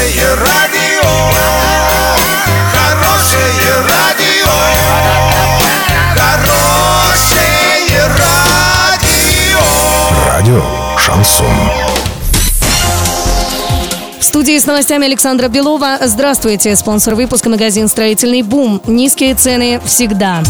Хорошее радио, хорошее радио, хорошее радио. Радио Шансон. В студии с новостями Александра Белова. Здравствуйте. Спонсор выпуска магазин «Строительный бум». Низкие цены всегда.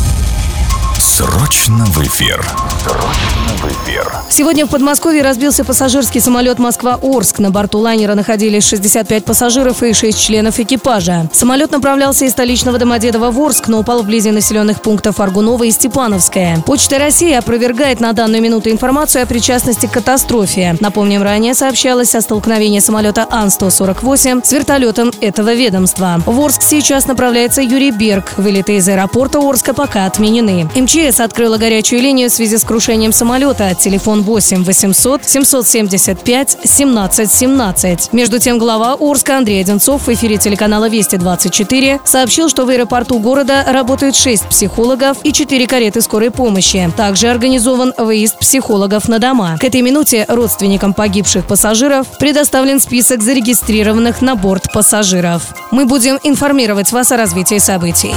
Срочно в эфир. Срочно в эфир. Сегодня в Подмосковье разбился пассажирский самолет «Москва-Орск». На борту лайнера находились 65 пассажиров и 6 членов экипажа. Самолет направлялся из столичного Домодедово в Орск, но упал вблизи населенных пунктов Аргунова и Степановская. Почта России опровергает на данную минуту информацию о причастности к катастрофе. Напомним, ранее сообщалось о столкновении самолета Ан-148 с вертолетом этого ведомства. В Орск сейчас направляется Юрий Берг. Вылеты из аэропорта Орска пока отменены. МЧС открыла горячую линию в связи с крушением самолета. Телефон 8 800 775 17 17. Между тем, глава Орска Андрей Одинцов в эфире телеканала «Вести-24» сообщил, что в аэропорту города работают 6 психологов и 4 кареты скорой помощи. Также организован выезд психологов на дома. К этой минуте родственникам погибших пассажиров предоставлен список зарегистрированных на борт пассажиров. Мы будем информировать вас о развитии событий.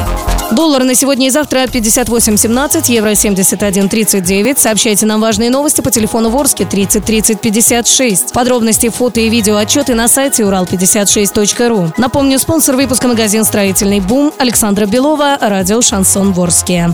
Доллар на сегодня и завтра 58.17, евро 71.39. Сообщайте нам важные новости по телефону Ворске 30 30 56. Подробности, фото и видео отчеты на сайте урал56.ру. Напомню, спонсор выпуска магазин «Строительный бум» Александра Белова, радио «Шансон Ворске».